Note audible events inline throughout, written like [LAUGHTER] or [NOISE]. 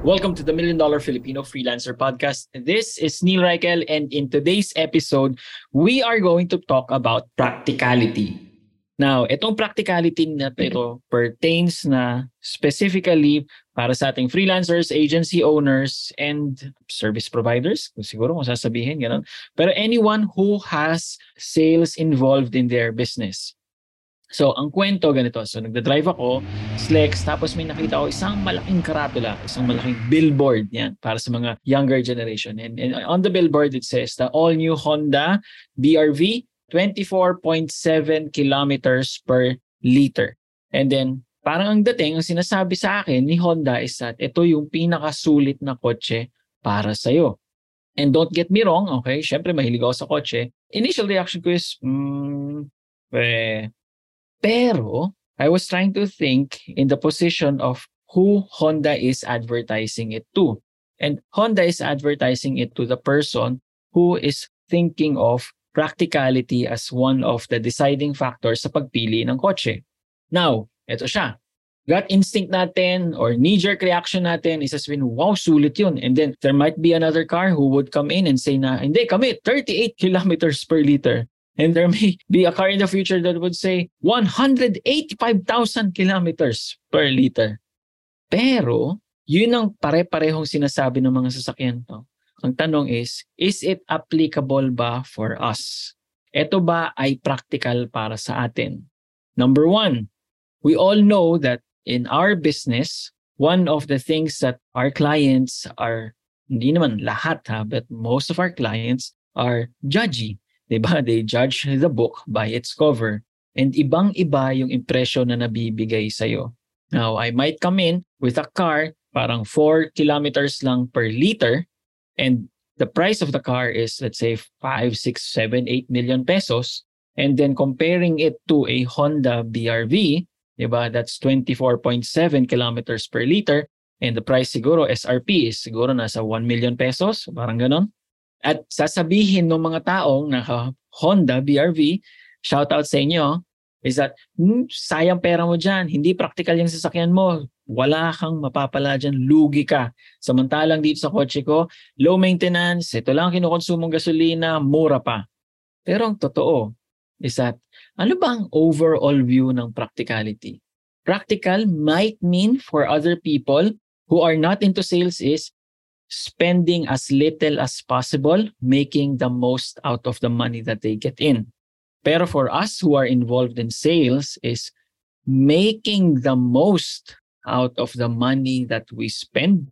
Welcome to the Million Dollar Filipino Freelancer Podcast. This is Neil Reichel, and in today's episode, we are going to talk about practicality. Now, itong practicality na ito pertains na specifically para sa ating freelancers, agency owners, and service providers. Siguro kung sasabihin, gano'n. Pero anyone who has sales involved in their business. So, ang kwento ganito. So, nagda-drive ako, Slex, tapos may nakita ko isang malaking karatula, isang malaking billboard yan para sa mga younger generation. And, and on the billboard, it says the all-new Honda BRV, 24.7 kilometers per liter. And then, parang ang dating, ang sinasabi sa akin ni Honda is that ito yung pinakasulit na kotse para sa'yo. And don't get me wrong, okay, syempre mahilig ako sa kotse. Initial reaction ko is, hmm, eh, pero I was trying to think in the position of who Honda is advertising it to. And Honda is advertising it to the person who is thinking of practicality as one of the deciding factors sa pagpili ng kotse. Now, eto siya. Gut instinct natin or knee-jerk reaction natin is sabihin, wow, sulit yun. And then there might be another car who would come in and say na, hindi, kami, 38 kilometers per liter. And there may [LAUGHS] be a car in the future that would say 185,000 kilometers per liter. Pero, yun ang pare-parehong sinasabi ng mga sasakyan to. Ang tanong is, is it applicable ba for us? Ito ba ay practical para sa atin? Number one, we all know that in our business, one of the things that our clients are, hindi naman lahat ha, but most of our clients are judgy. Diba? They judge the book by its cover. And ibang-iba yung impression na nabibigay sa'yo. Now, I might come in with a car, parang 4 kilometers lang per liter, and the price of the car is, let's say, 5, 6, 7, 8 million pesos. And then comparing it to a Honda BRV, diba, that's 24.7 kilometers per liter, and the price siguro, SRP, is siguro nasa 1 million pesos, parang ganon. At sasabihin ng mga taong naka Honda BRV, shout out sa inyo, is that hmm, sayang pera mo dyan, hindi practical yung sasakyan mo, wala kang mapapala dyan, lugi ka. Samantalang dito sa kotse ko, low maintenance, ito lang kinukonsumong gasolina, mura pa. Pero ang totoo is that, ano ba ang overall view ng practicality? Practical might mean for other people who are not into sales is spending as little as possible, making the most out of the money that they get in. Pero for us who are involved in sales is making the most out of the money that we spend.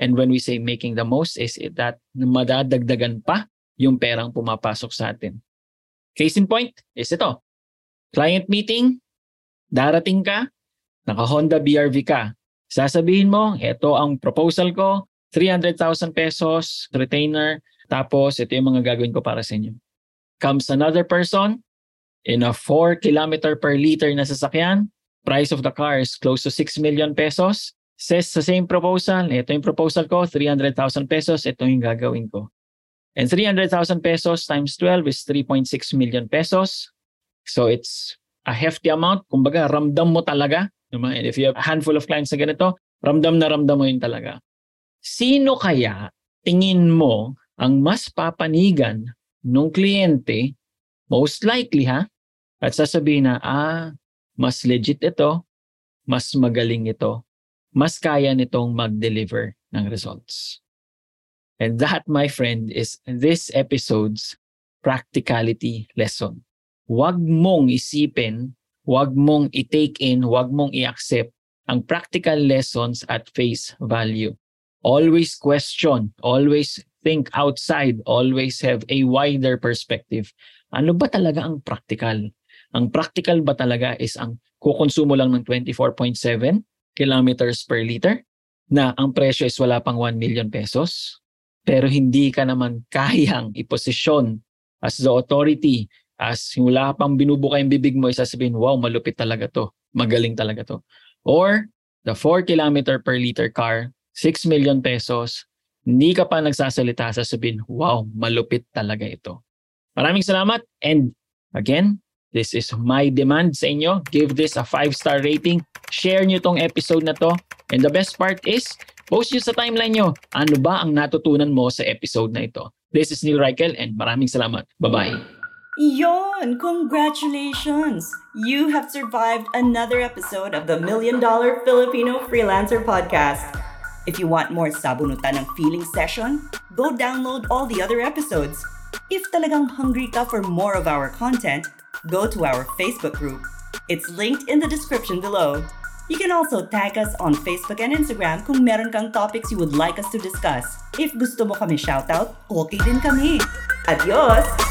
And when we say making the most is it that madadagdagan pa yung perang pumapasok sa atin. Case in point is ito. Client meeting, darating ka, naka Honda BRV ka. Sasabihin mo, ito ang proposal ko, 300,000 pesos, retainer, tapos ito yung mga gagawin ko para sa inyo. Comes another person in a 4 kilometer per liter na sasakyan, price of the car is close to 6 million pesos. Says sa same proposal, ito yung proposal ko, 300,000 pesos, ito yung gagawin ko. And 300,000 pesos times 12 is 3.6 million pesos. So it's a hefty amount. Kumbaga, ramdam mo talaga. Diba? And if you have a handful of clients na ganito, ramdam na ramdam mo yun talaga. Sino kaya tingin mo ang mas papanigan nung kliyente, most likely ha, at sasabihin na, ah, mas legit ito, mas magaling ito, mas kaya nitong mag-deliver ng results. And that, my friend, is this episode's practicality lesson. Huwag mong isipin, huwag mong i-take in, huwag mong i-accept ang practical lessons at face value. Always question, always think outside, always have a wider perspective. Ano ba talaga ang practical? Ang practical ba talaga is ang kukonsumo lang ng 24.7 kilometers per liter na ang presyo is wala pang 1 million pesos pero hindi ka naman [LAUGHS] kayang iposisyon as the authority as wala pang binubuka yung bibig mo isasabihin wow malupit talaga to magaling talaga to or the 4 kilometer per liter car 6 million pesos hindi ka pa nagsasalita sasabihin wow malupit talaga ito maraming salamat and again This is my demand sa inyo. Give this a 5-star rating. Share nyo tong episode na to. And the best part is, post nyo sa timeline nyo. Ano ba ang natutunan mo sa episode na ito? This is Neil Reichel and maraming salamat. Bye-bye. Yon! Congratulations! You have survived another episode of the Million Dollar Filipino Freelancer Podcast. If you want more sabunutan ng feeling session, go download all the other episodes. If talagang hungry ka for more of our content, go to our Facebook group. It's linked in the description below. You can also tag us on Facebook and Instagram kung meron kang topics you would like us to discuss. If gusto mo kami shoutout, okay din kami. Adios!